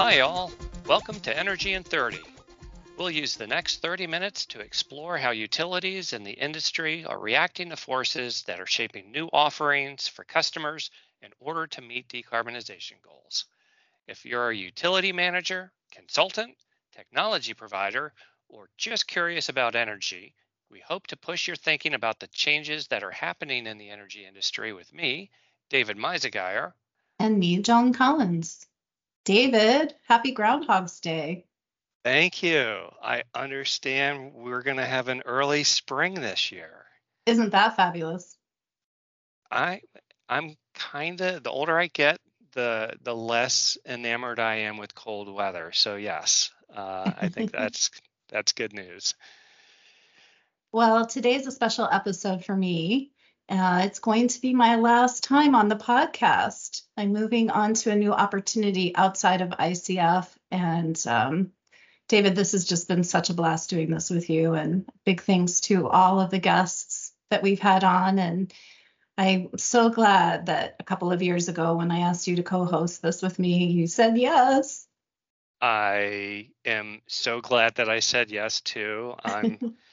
Hi, all. Welcome to Energy in 30. We'll use the next 30 minutes to explore how utilities and the industry are reacting to forces that are shaping new offerings for customers in order to meet decarbonization goals. If you're a utility manager, consultant, technology provider, or just curious about energy, we hope to push your thinking about the changes that are happening in the energy industry with me, David Meisegeier. And me, Joan Collins. David, happy Groundhog's Day. Thank you. I understand we're going to have an early spring this year. Isn't that fabulous? I I'm kind of the older I get, the the less enamored I am with cold weather. So yes, uh, I think that's that's good news. Well, today's a special episode for me. Uh, it's going to be my last time on the podcast. I'm moving on to a new opportunity outside of ICF. And um, David, this has just been such a blast doing this with you. And big thanks to all of the guests that we've had on. And I'm so glad that a couple of years ago, when I asked you to co host this with me, you said yes. I am so glad that I said yes too. I'm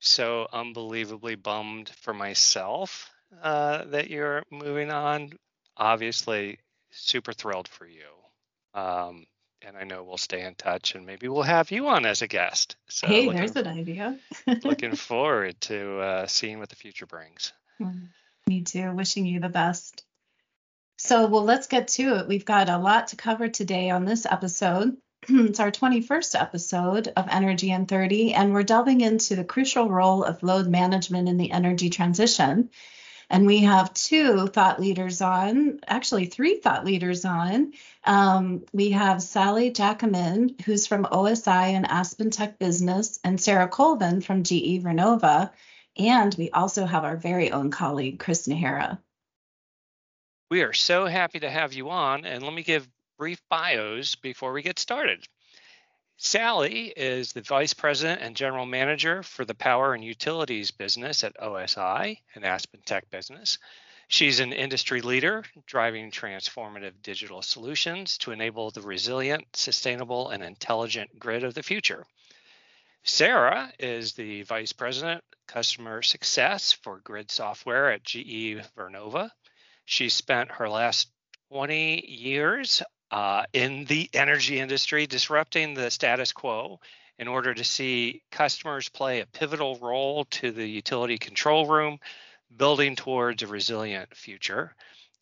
so unbelievably bummed for myself uh, that you're moving on. Obviously, super thrilled for you. Um, and I know we'll stay in touch and maybe we'll have you on as a guest. So hey, looking, there's an idea. looking forward to uh, seeing what the future brings. Mm, me too. Wishing you the best. So, well, let's get to it. We've got a lot to cover today on this episode. It's our 21st episode of Energy in 30, and we're delving into the crucial role of load management in the energy transition. And we have two thought leaders on, actually, three thought leaders on. Um, we have Sally Jacquemin, who's from OSI and Aspen Tech Business, and Sarah Colvin from GE Vernova. And we also have our very own colleague, Chris Najera. We are so happy to have you on. And let me give brief bios before we get started. Sally is the Vice President and General Manager for the Power and Utilities business at OSI an Aspen Tech Business. She's an industry leader driving transformative digital solutions to enable the resilient, sustainable, and intelligent grid of the future. Sarah is the Vice President, Customer Success for Grid Software at GE Vernova. She spent her last 20 years uh, in the energy industry, disrupting the status quo in order to see customers play a pivotal role to the utility control room, building towards a resilient future.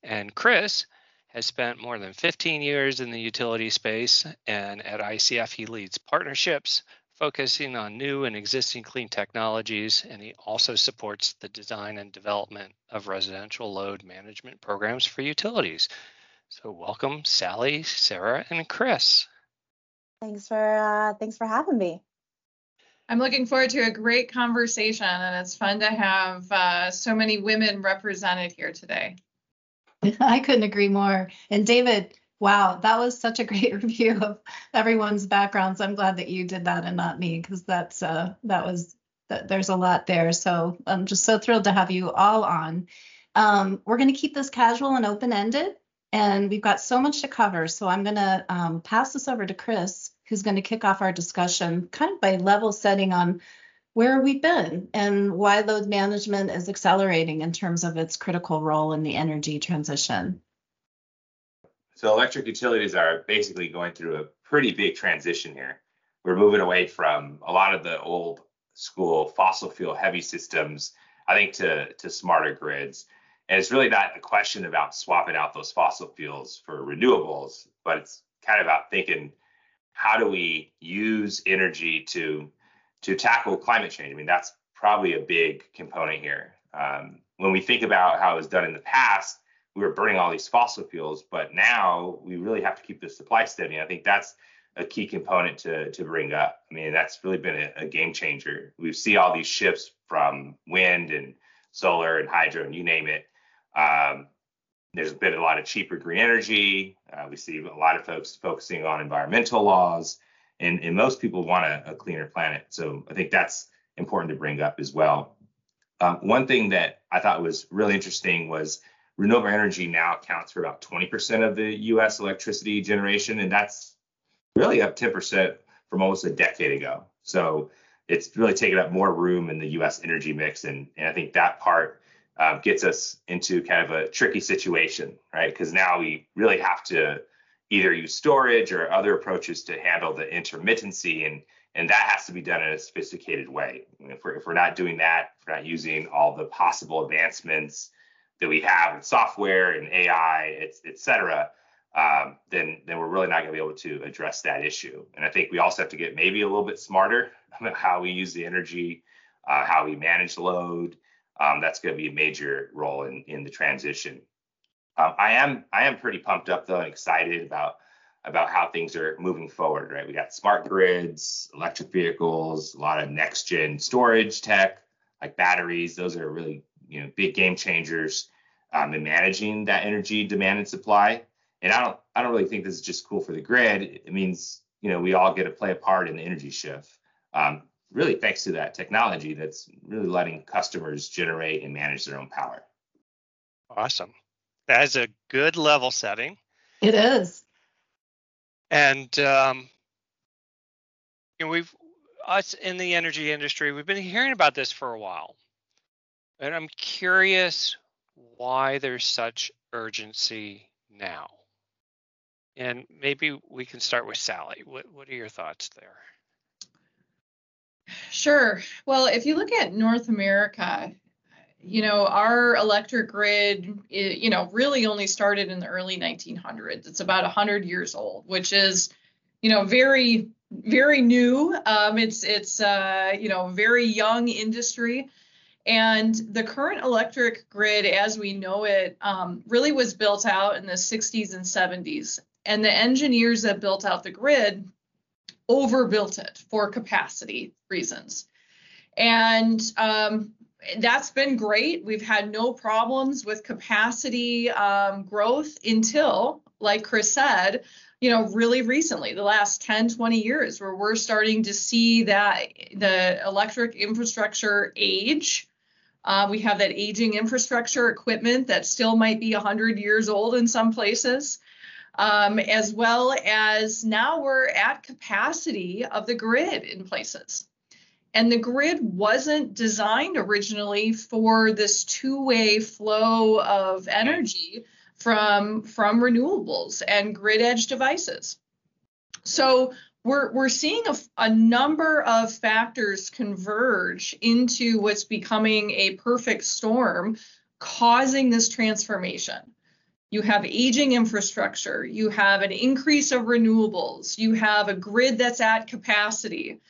And Chris has spent more than 15 years in the utility space, and at ICF, he leads partnerships focusing on new and existing clean technologies, and he also supports the design and development of residential load management programs for utilities. So welcome, Sally, Sarah, and Chris. Thanks for uh, thanks for having me. I'm looking forward to a great conversation, and it's fun to have uh, so many women represented here today. I couldn't agree more. And David, wow, that was such a great review of everyone's backgrounds. I'm glad that you did that and not me, because that's uh, that was that, there's a lot there. So I'm just so thrilled to have you all on. Um, we're going to keep this casual and open ended. And we've got so much to cover. So I'm going to um, pass this over to Chris, who's going to kick off our discussion kind of by level setting on where we've been and why load management is accelerating in terms of its critical role in the energy transition. So electric utilities are basically going through a pretty big transition here. We're moving away from a lot of the old school fossil fuel heavy systems, I think, to, to smarter grids. And it's really not a question about swapping out those fossil fuels for renewables, but it's kind of about thinking how do we use energy to to tackle climate change? I mean, that's probably a big component here. Um, when we think about how it was done in the past, we were burning all these fossil fuels, but now we really have to keep the supply steady. I think that's a key component to to bring up. I mean, that's really been a, a game changer. We see all these shifts from wind and solar and hydro and you name it um, there's been a lot of cheaper green energy. Uh, we see a lot of folks focusing on environmental laws, and, and most people want a, a cleaner planet. So I think that's important to bring up as well. Um, one thing that I thought was really interesting was renewable energy now accounts for about 20% of the U.S. electricity generation, and that's really up 10% from almost a decade ago. So it's really taken up more room in the U.S. energy mix, and, and I think that part uh, gets us into kind of a tricky situation, right? Because now we really have to either use storage or other approaches to handle the intermittency, and and that has to be done in a sophisticated way. If we're if we're not doing that, if we're not using all the possible advancements that we have in software and AI, et, et cetera, um, then then we're really not going to be able to address that issue. And I think we also have to get maybe a little bit smarter about how we use the energy, uh, how we manage load. Um, that's going to be a major role in in the transition. Um, I am I am pretty pumped up though and excited about about how things are moving forward. Right, we got smart grids, electric vehicles, a lot of next gen storage tech like batteries. Those are really you know big game changers um, in managing that energy demand and supply. And I don't I don't really think this is just cool for the grid. It means you know we all get to play a part in the energy shift. Um, really thanks to that technology that's really letting customers generate and manage their own power. Awesome. That is a good level setting. It is. And um, you know, we've us in the energy industry, we've been hearing about this for a while. And I'm curious why there's such urgency now. And maybe we can start with Sally. What, what are your thoughts there? Sure. Well, if you look at North America, you know, our electric grid, you know, really only started in the early 1900s. It's about 100 years old, which is, you know, very, very new. Um, it's, it's, uh, you know, very young industry. And the current electric grid, as we know it, um, really was built out in the 60s and 70s. And the engineers that built out the grid overbuilt it for capacity reasons. And um, that's been great. We've had no problems with capacity um, growth until, like Chris said, you know, really recently, the last 10, 20 years, where we're starting to see that the electric infrastructure age uh, we have that aging infrastructure equipment that still might be 100 years old in some places, um, as well as now we're at capacity of the grid in places. And the grid wasn't designed originally for this two-way flow of energy from, from renewables and grid edge devices. So we're we're seeing a, a, number of factors converge into what's becoming a perfect storm causing this transformation you have aging infrastructure you have an increase of renewables you have a grid that's at capacity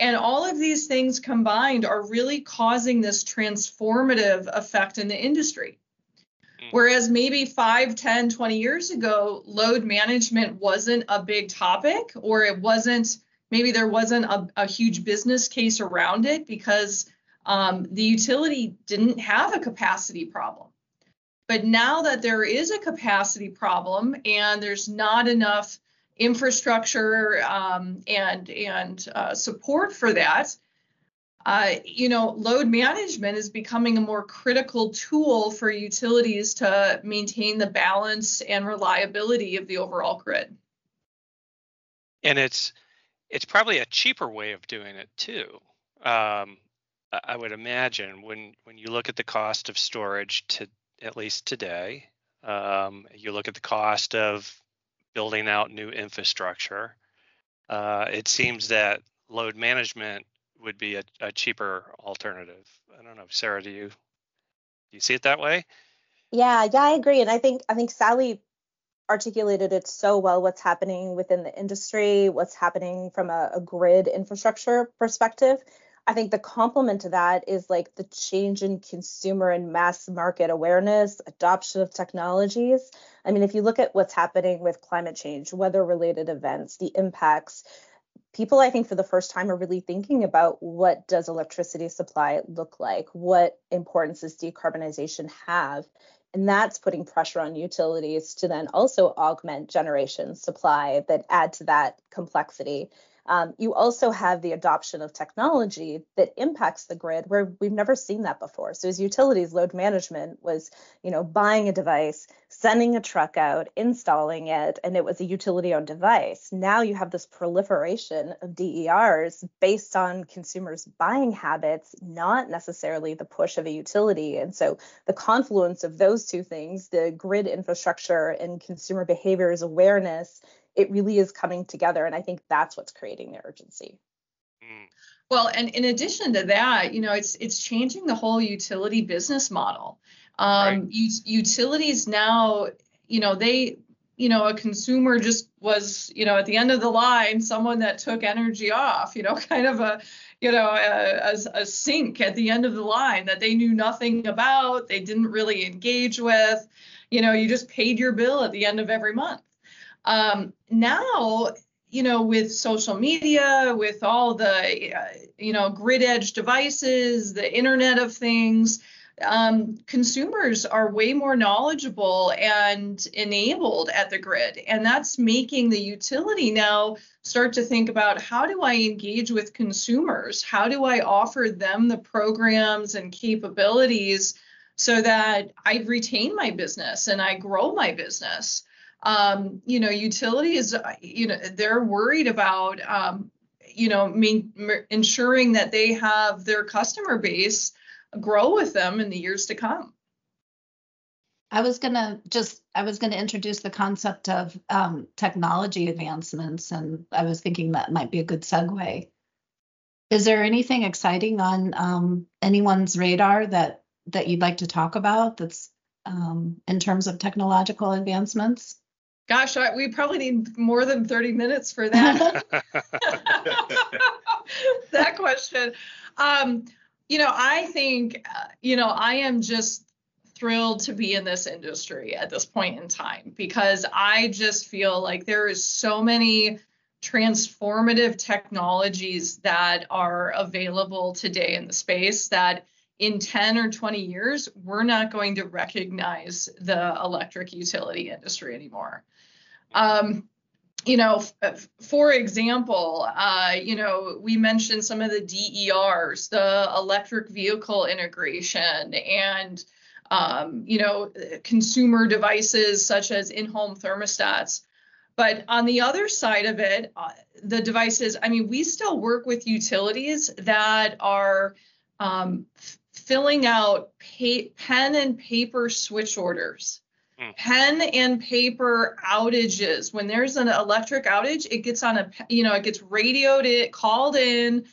and all of these things combined are really causing this transformative effect in the industry Mm. Whereas maybe 5, 10, 20 years ago, load management wasn't a big topic, or it wasn't, maybe there wasn't a, a huge business case around it because um, the utility didn't have a capacity problem. But now that there is a capacity problem and there's not enough infrastructure um, and and uh, support for that, uh, you know, load management is becoming a more critical tool for utilities to maintain the balance and reliability of the overall grid. And it's it's probably a cheaper way of doing it too. Um, I would imagine when when you look at the cost of storage to at least today, um, you look at the cost of building out new infrastructure. Uh, it seems that load management would be a, a cheaper alternative. I don't know, Sarah, do you do you see it that way? Yeah, yeah, I agree. And I think I think Sally articulated it so well what's happening within the industry, what's happening from a, a grid infrastructure perspective. I think the complement to that is like the change in consumer and mass market awareness, adoption of technologies. I mean, if you look at what's happening with climate change, weather related events, the impacts, people i think for the first time are really thinking about what does electricity supply look like? What importance does decarbonization have? And that's putting pressure on utilities to then also augment generation supply that add to that complexity Um, you also have the adoption of technology that impacts the grid where we've never seen that before. So as utilities, load management was, you know, buying a device, sending a truck out, installing it, and it was a utility owned device. Now you have this proliferation of DERs based on consumers' buying habits, not necessarily the push of a utility. And so the confluence of those two things, the grid infrastructure and consumer behaviors awareness, it really is coming together. And I think that's what's creating the urgency. Mm. Well, and in addition to that, you know, it's it's changing the whole utility business model. Um, right. utilities now, you know, they, you know, a consumer just was, you know, at the end of the line, someone that took energy off, you know, kind of a, you know, a, a, a sink at the end of the line that they knew nothing about, they didn't really engage with. You know, you just paid your bill at the end of every month. Um, now, you know, with social media, with all the, uh, you know, grid edge devices, the Internet of Things, um, consumers are way more knowledgeable and enabled at the grid. And that's making the utility now start to think about how do I engage with consumers? How do I offer them the programs and capabilities so that I retain my business and I grow my business? Um, you know, utilities, you know, they're worried about, um, you know, ensuring that they have their customer base grow with them in the years to come. I was gonna just I was gonna introduce the concept of um, technology advancements, and I was thinking that might be a good segue. Is there anything exciting on um, anyone's radar that that you'd like to talk about that's um, in terms of technological advancements? Gosh, I, we probably need more than 30 minutes for that. that question. Um, you know, I think, uh, you know, I am just thrilled to be in this industry at this point in time because I just feel like there is so many transformative technologies that are available today in the space that in 10 or 20 years we're not going to recognize the electric utility industry anymore. Um, you know, f- for example, uh, you know, we mentioned some of the DERs, the electric vehicle integration, and um, you know, consumer devices such as in-home thermostats. But on the other side of it, uh, the devices, I mean, we still work with utilities that are um, f- filling out pen and paper switch orders. Pen and paper outages. When there's an electric outage it gets on a you know it gets radioed it called in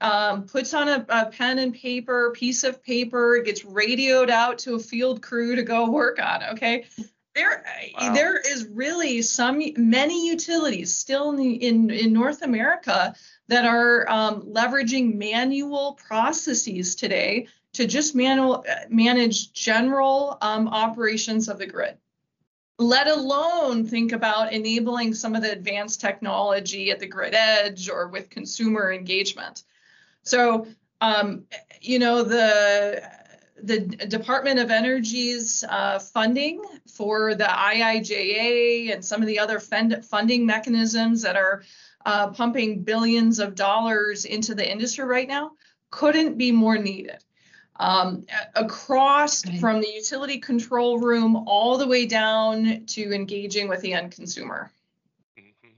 um, puts on a, a, pen and paper piece of paper it gets radioed out to a field crew to go work on okay? There wow. there is really some many utilities still in in, in north america that are um, leveraging manual processes today to just manual, manage general um, operations of the grid, let alone think about enabling some of the advanced technology at the grid edge or with consumer engagement. So, um, you know, the the Department of Energy's uh, funding for the IIJA and some of the other fund- funding mechanisms that are uh, pumping billions of dollars into the industry right now couldn't be more needed um, across from the utility control room all the way down to engaging with the end consumer. Mm-hmm.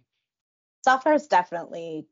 Software is definitely,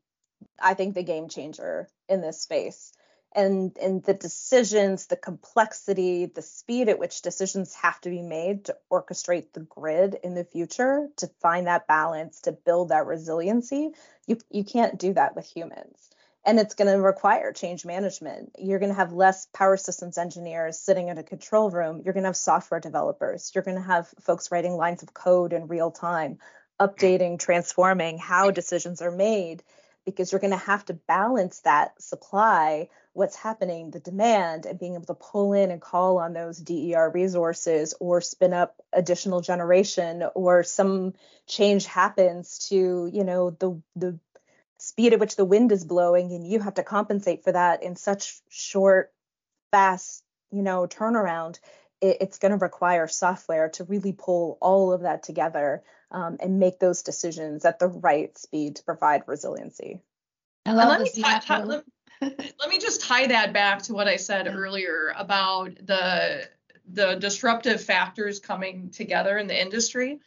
I think, the game changer in this space. And, and the decisions, the complexity, the speed at which decisions have to be made to orchestrate the grid in the future, to find that balance, to build that resiliency, you, you can't do that with humans and it's going to require change management. You're going to have less power systems engineers sitting in a control room. You're going to have software developers. You're going to have folks writing lines of code in real time, updating, transforming how decisions are made, because you're going to have to balance that supply, what's happening, the demand, and being able to pull in and call on those DER resources or spin up additional generation or some change happens to, you know, the the speed at which the wind is blowing and you have to compensate for that in such short fast you know turnaround it, it's going to require software to really pull all of that together um, and make those decisions at the right speed to provide resiliency I love let this. me, tie, let, let me just tie that back to what I said yeah. earlier about the the disruptive factors coming together in the industry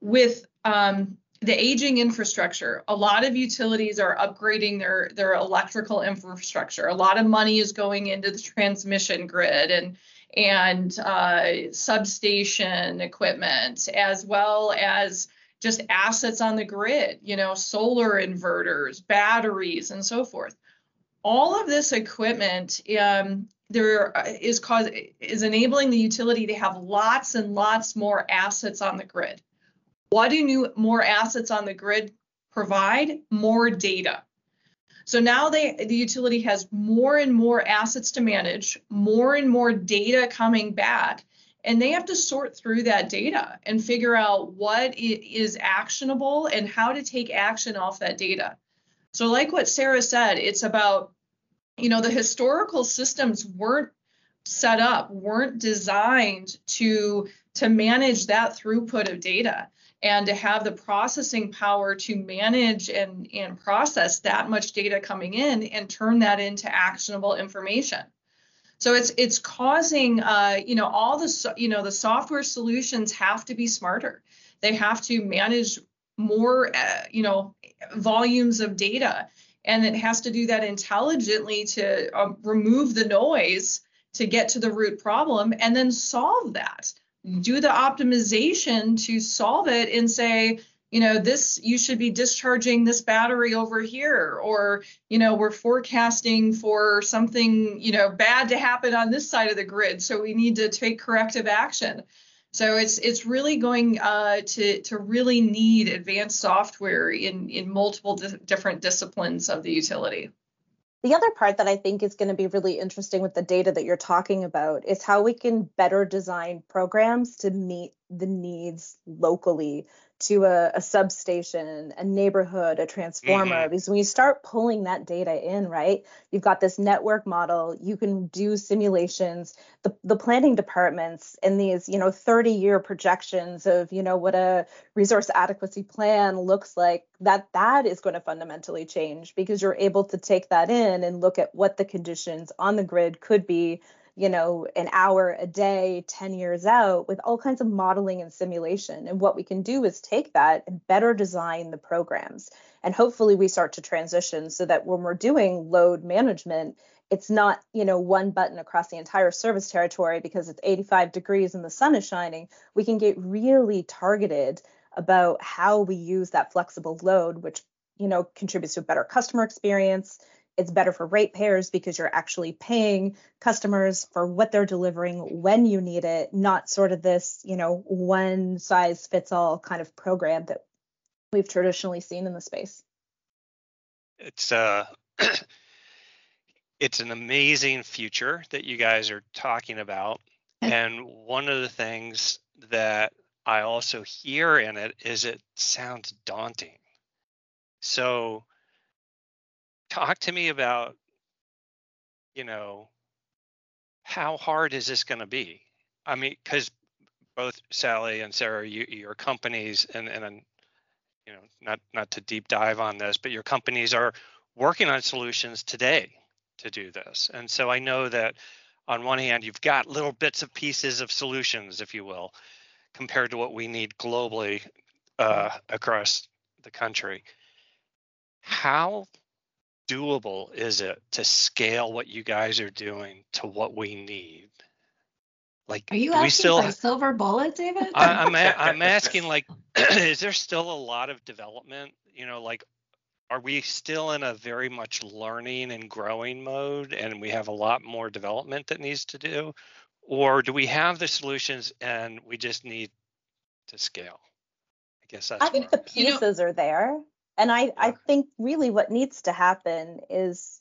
with um, the aging infrastructure. A lot of utilities are upgrading their their electrical infrastructure. A lot of money is going into the transmission grid and and uh, substation equipment, as well as just assets on the grid. You know, solar inverters, batteries, and so forth. All of this equipment um, there uh, is cause is enabling the utility to have lots and lots more assets on the grid what do new more assets on the grid provide? More data. So now they, the utility has more and more assets to manage, more and more data coming back, and they have to sort through that data and figure out what is actionable and how to take action off that data. So like what Sarah said, it's about, you know, the historical systems weren't set up, weren't designed to to manage that throughput of data and to have the processing power to manage and, and process that much data coming in and turn that into actionable information. So it's it's causing uh, you know all the you know the software solutions have to be smarter. They have to manage more uh, you know volumes of data, and it has to do that intelligently to uh, remove the noise to get to the root problem and then solve that do the optimization to solve it and say, you know, this you should be discharging this battery over here, or you know, we're forecasting for something, you know, bad to happen on this side of the grid, so we need to take corrective action. So it's it's really going uh, to to really need advanced software in in multiple di- different disciplines of the utility. The other part that I think is going to be really interesting with the data that you're talking about is how we can better design programs to meet the needs locally to a, a substation, a neighborhood, a transformer. Mm-hmm. Because when you start pulling that data in, right, you've got this network model. You can do simulations. The, the planning departments and these, you know, 30 year projections of, you know, what a resource adequacy plan looks like. That that is going to fundamentally change because you're able to take that in and look at what the conditions on the grid could be you know, an hour a day, 10 years out with all kinds of modeling and simulation. And what we can do is take that and better design the programs. And hopefully we start to transition so that when we're doing load management, it's not, you know, one button across the entire service territory because it's 85 degrees and the sun is shining. We can get really targeted about how we use that flexible load, which, you know, contributes to a better customer experience, it's better for ratepayers because you're actually paying customers for what they're delivering when you need it, not sort of this, you know, one size fits all kind of program that we've traditionally seen in the space. It's uh it's an amazing future that you guys are talking about. And one of the things that I also hear in it is it sounds daunting. So talk to me about you know how hard is this going to be? I mean because both sally and sarah you, your companies and and you know not not to deep dive on this but your companies are working on solutions today to do this. And so i know that on one hand you've got little bits of pieces of solutions if you will compared to what we need globally uh, across the country. How doable is it to scale what you guys are doing to what we need? Like, are you asking still, for a silver bullet, David? I, am I'm, I'm asking like, is there still a lot of development? You know, like, are we still in a very much learning and growing mode, and we have a lot more development that needs to do, or do we have the solutions and we just need to scale? I guess that's. I think the pieces you know, are there. And I, I think really what needs to happen is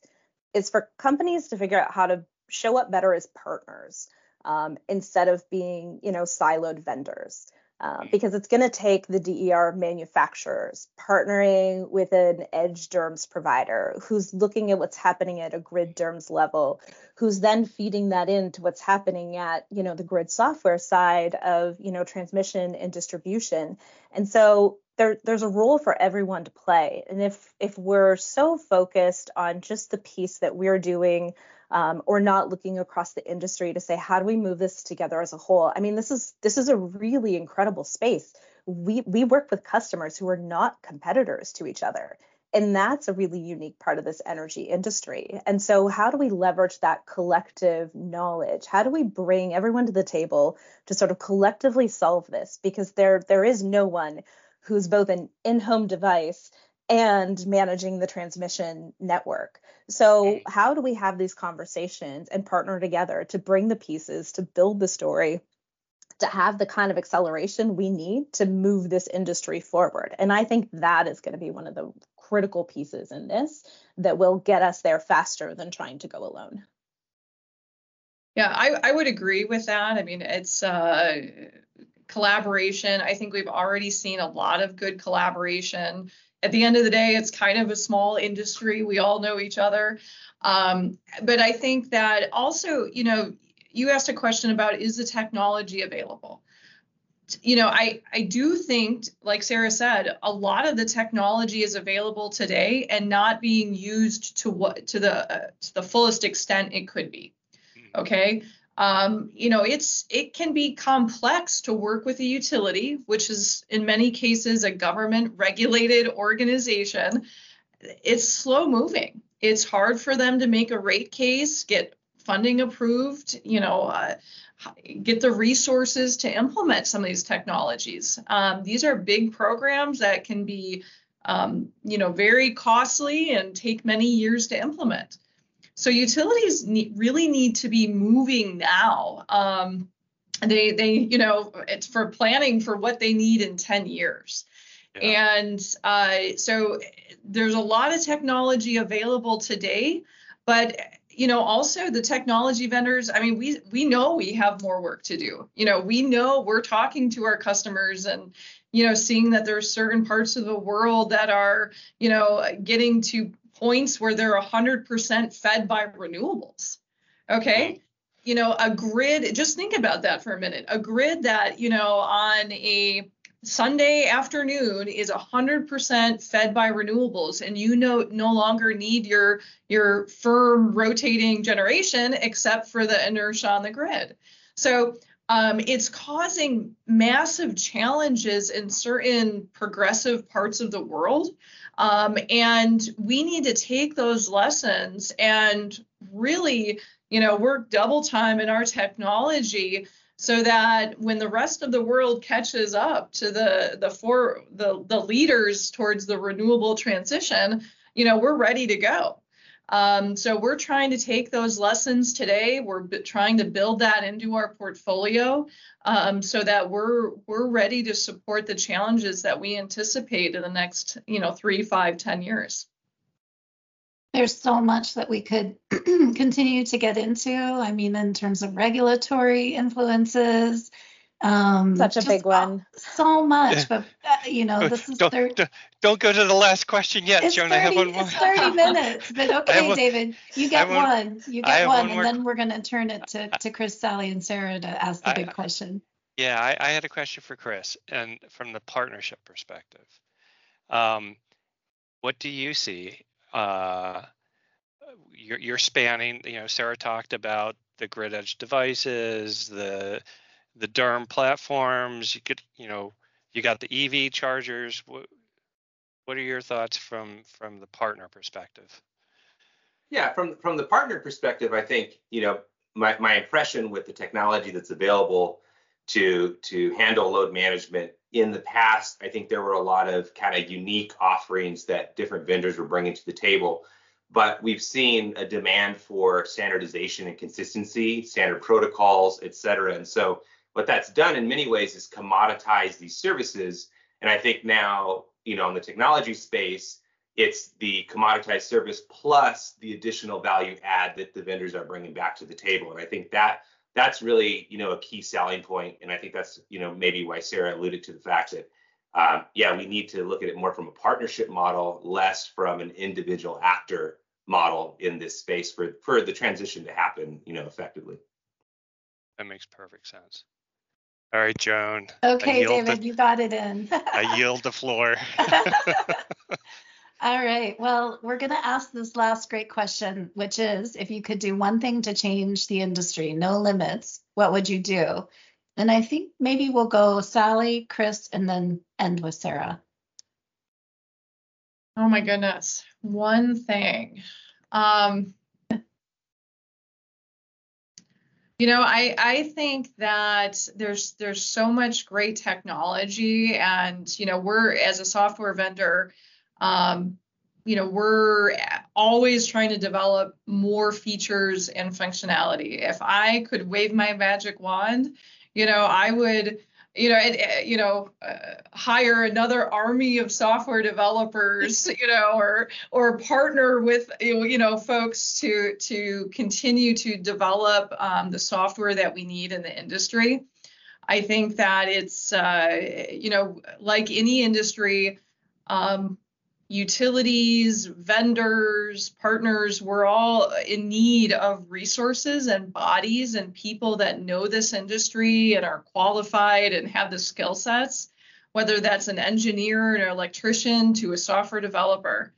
is for companies to figure out how to show up better as partners um, instead of being, you know, siloed vendors. Um, because it's going to take the DER manufacturers partnering with an edge DERMS provider who's looking at what's happening at a grid DERMS level, who's then feeding that into what's happening at you know the grid software side of you know transmission and distribution. And so there, there's a role for everyone to play. And if if we're so focused on just the piece that we're doing, um, or not looking across the industry to say how do we move this together as a whole, I mean this is this is a really incredible space. We we work with customers who are not competitors to each other. And that's a really unique part of this energy industry. And so, how do we leverage that collective knowledge? How do we bring everyone to the table to sort of collectively solve this? Because there, there is no one who's both an in-home device and managing the transmission network. So, how do we have these conversations and partner together to bring the pieces to build the story to have the kind of acceleration we need to move this industry forward. And I think that is going to be one of the critical pieces in this that will get us there faster than trying to go alone. Yeah, I, I would agree with that. I mean, it's uh, collaboration. I think we've already seen a lot of good collaboration. At the end of the day, it's kind of a small industry. We all know each other. Um, but I think that also, you know, you asked a question about is the technology available? you know, I I do think, like Sarah said, a lot of the technology is available today and not being used to what to the uh, to the fullest extent it could be. Hmm. Okay. Um, you know, it's it can be complex to work with a utility, which is in many cases a government regulated organization. It's slow moving. It's hard for them to make a rate case, get funding approved. You know, uh, get the resources to implement some of these technologies. Um, these are big programs that can be, um, you know, very costly and take many years to implement. So utilities need, really need to be moving now. Um, they, they, you know, it's for planning for what they need in 10 years. Yeah. And uh, so there's a lot of technology available today, but you know also the technology vendors i mean we we know we have more work to do you know we know we're talking to our customers and you know seeing that there's certain parts of the world that are you know getting to points where they're 100% fed by renewables okay you know a grid just think about that for a minute a grid that you know on a Sunday afternoon is 100% fed by renewables and you no, no longer need your your firm rotating generation except for the inertia on the grid. So um, it's causing massive challenges in certain progressive parts of the world. Um, and we need to take those lessons and really, you know, work double time in our technology so that when the rest of the world catches up to the the four the the leaders towards the renewable transition, you know, we're ready to go. Um, so we're trying to take those lessons today. We're b- trying to build that into our portfolio um, so that we're we're ready to support the challenges that we anticipate in the next, you know, three, five, ten years there's so much that we could continue to get into. I mean, in terms of regulatory influences, um, such a big one. So much, but uh, you know, this is don't, don't, don't go to the last question yet, it's Joan. 30, I have one more. It's 30 minutes, but okay, one, David, you get one, one. You get one, one and then we're gonna turn it to, to Chris, Sally, and Sarah to ask the I, big question. Yeah, I, I, had a question for Chris, and from the partnership perspective, um, what do you see uh, you're, you're spanning. You know, Sarah talked about the grid edge devices, the the DERM platforms. You could, you know, you got the EV chargers. What what are your thoughts from from the partner perspective? Yeah, from from the partner perspective, I think you know my my impression with the technology that's available to to handle load management in the past, I think there were a lot of kind of unique offerings that different vendors were bringing to the table. But we've seen a demand for standardization and consistency, standard protocols, et cetera. And so what that's done in many ways is commoditize these services. And I think now, you know, in the technology space, it's the commoditized service plus the additional value add that the vendors are bringing back to the table. And I think that that's really you know a key selling point. and i think that's you know maybe why sarah alluded to the fact that um, yeah we need to look at it more from a partnership model less from an individual actor model in this space for for the transition to happen you know effectively that makes perfect sense All right, Joan. Okay, David, the, you got it in. I yield the floor. All right. Well, we're going to ask this last great question, which is if you could do one thing to change the industry, no limits, what would you do? And I think maybe we'll go Sally, Chris, and then end with Sarah. Oh my goodness. One thing. Um, you know, I I think that there's there's so much great technology, and you know, we're as a software vendor, um, you know, we're always trying to develop more features and functionality. If I could wave my magic wand, you know, I would, you know, it, you know, uh, hire another army of software developers, you know, or or partner with you know folks to to continue to develop um, the software that we need in the industry. I think that it's, uh, you know, like any industry, um, utilities, vendors, partners, we're all in need of resources and bodies and people that know this industry and are qualified and have the skill sets, whether that's an engineer, an electrician, to a software developer.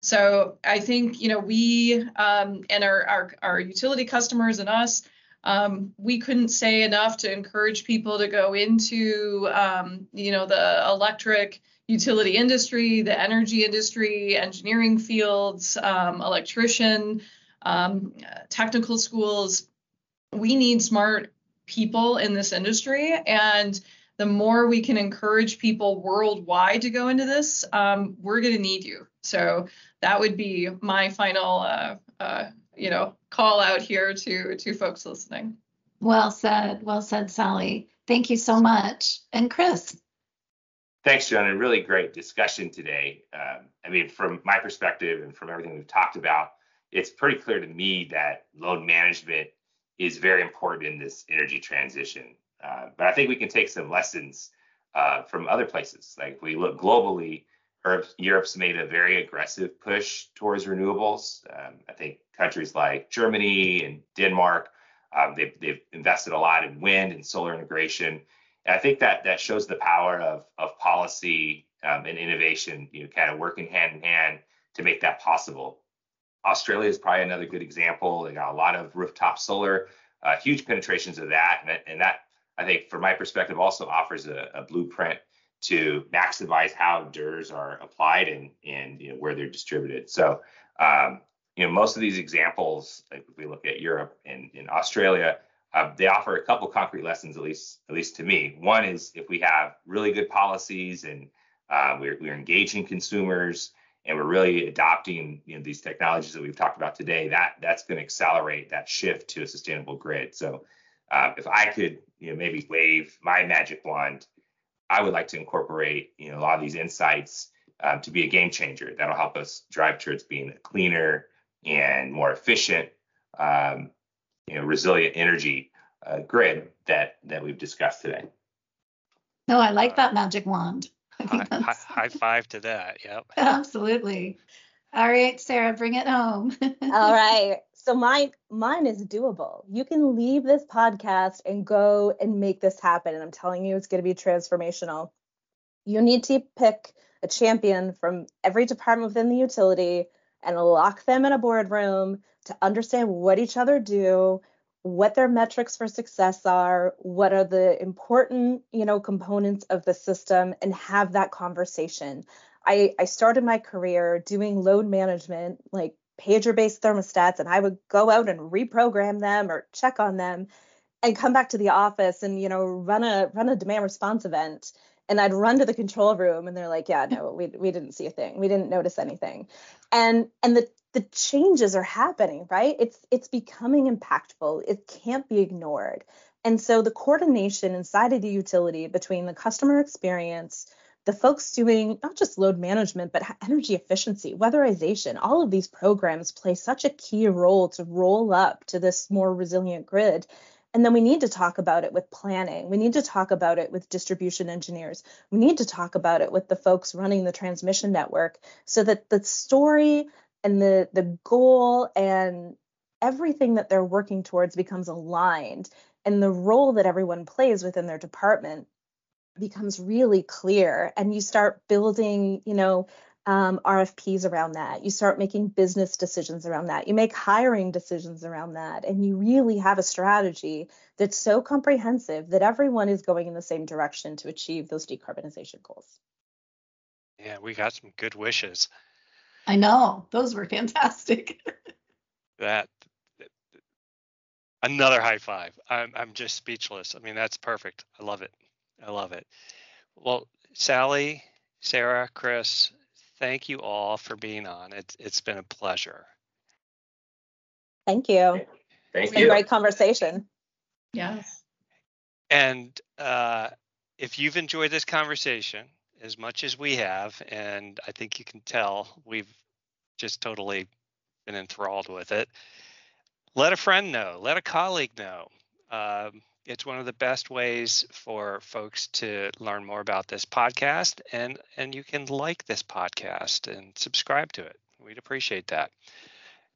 So I think you know we um, and our, our our utility customers and us, um, we couldn't say enough to encourage people to go into um, you know the electric utility industry, the energy industry, engineering fields, um, electrician, um, technical schools. We need smart people in this industry. And the more we can encourage people worldwide to go into this, um, we're going to need you. So that would be my final, uh, uh, you know, call out here to to folks listening. Well said. Well said, Sally. Thank you so much. And Chris. Thanks, Joan. A really great discussion today. Um, I mean, from my perspective and from everything we've talked about, it's pretty clear to me that load management is very important in this energy transition. Uh, but I think we can take some lessons uh, from other places. Like we look globally, Europe's made a very aggressive push towards renewables. Um, I think countries like Germany and Denmark, um, they've, they've invested a lot in wind and solar integration. And I think that that shows the power of of policy um, and innovation, you know, kind of working hand in hand to make that possible. Australia is probably another good example. They got a lot of rooftop solar, uh, huge penetrations of that, and that, and that I think, from my perspective, also offers a, a blueprint to maximize how DERs are applied and and you know, where they're distributed. So um, you know most of these examples, like if we look at Europe and in Australia, uh, they offer a couple concrete lessons, at least at least to me. One is if we have really good policies and uh, we're, we're engaging consumers and we're really adopting you know, these technologies that we've talked about today, that that's going to accelerate that shift to a sustainable grid. So uh, if I could you know maybe wave my magic wand, I would like to incorporate you know a lot of these insights um, to be a game changer. That'll help us drive towards being a cleaner and more efficient um, you know, resilient energy uh, grid that that we've discussed today. No, I like that magic wand. High, high, high, five to that. Yep. Absolutely. All right, Sarah, bring it home. All right. So mine mine is doable. You can leave this podcast and go and make this happen. And I'm telling you, it's going to be transformational. You need to pick a champion from every department within the utility and lock them in a boardroom to understand what each other do, what their metrics for success are, what are the important, you know, components of the system and have that conversation. I, I started my career doing load management, like pager based thermostats, and I would go out and reprogram them or check on them and come back to the office and, you know, run a run a demand response event. And I'd run to the control room and they're like, yeah, no, we, we didn't see a thing. We didn't notice anything. And and the the changes are happening, right? It's it's becoming impactful. It can't be ignored. And so the coordination inside of the utility between the customer experience, the folks doing not just load management, but energy efficiency, weatherization, all of these programs play such a key role to roll up to this more resilient grid. And then we need to talk about it with planning. We need to talk about it with distribution engineers. We need to talk about it with the folks running the transmission network so that the story and the the goal and everything that they're working towards becomes aligned and the role that everyone plays within their department becomes really clear and you start building you know um, RFPs around that. You start making business decisions around that. You make hiring decisions around that. And you really have a strategy that's so comprehensive that everyone is going in the same direction to achieve those decarbonization goals. Yeah, we got some good wishes. I know. Those were fantastic. that another high five. I'm I'm just speechless. I mean, that's perfect. I love it. I love it. Well, Sally, Sarah, Chris, thank you all for being on. It's it's been a pleasure. Thank you. Thank it's you. a great conversation. Yes. And uh, if you've enjoyed this conversation as much as we have, and I think you can tell we've just totally been enthralled with it, let a friend know, let a colleague know. Um, it's one of the best ways for folks to learn more about this podcast and and you can like this podcast and subscribe to it. We'd appreciate that.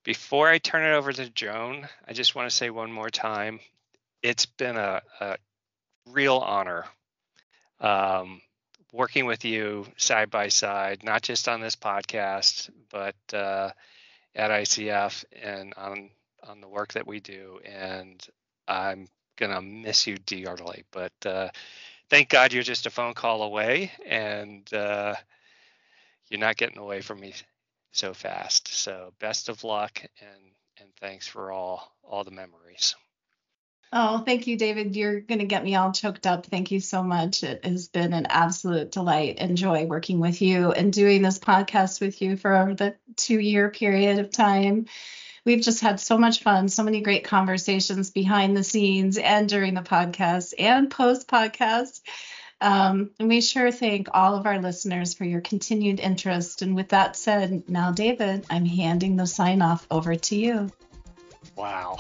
Before i turn it over to joan i just want to say one more time it's been a, a real honor. Um, working with you side by side not just on this podcast but uh, at icf and on on the work that we do and i'm gonna miss you dearly. But uh, thank God you're just a phone call away, and uh, you're not getting away from me so fast. So best of luck, and and thanks for all all the memories. Oh, thank you, David. You're going to get me all choked up. Thank you so much. It has been an absolute delight and joy working with you and doing this podcast with you for the two year period of time we've just had so much fun, so many great conversations behind the scenes and during the podcast and post podcast. Um, and we sure thank all of our listeners for your continued interest. And with that said, now, David, I'm handing the sign off over to you. Wow.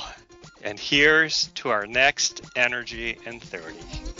And here's to our next Energy in 30.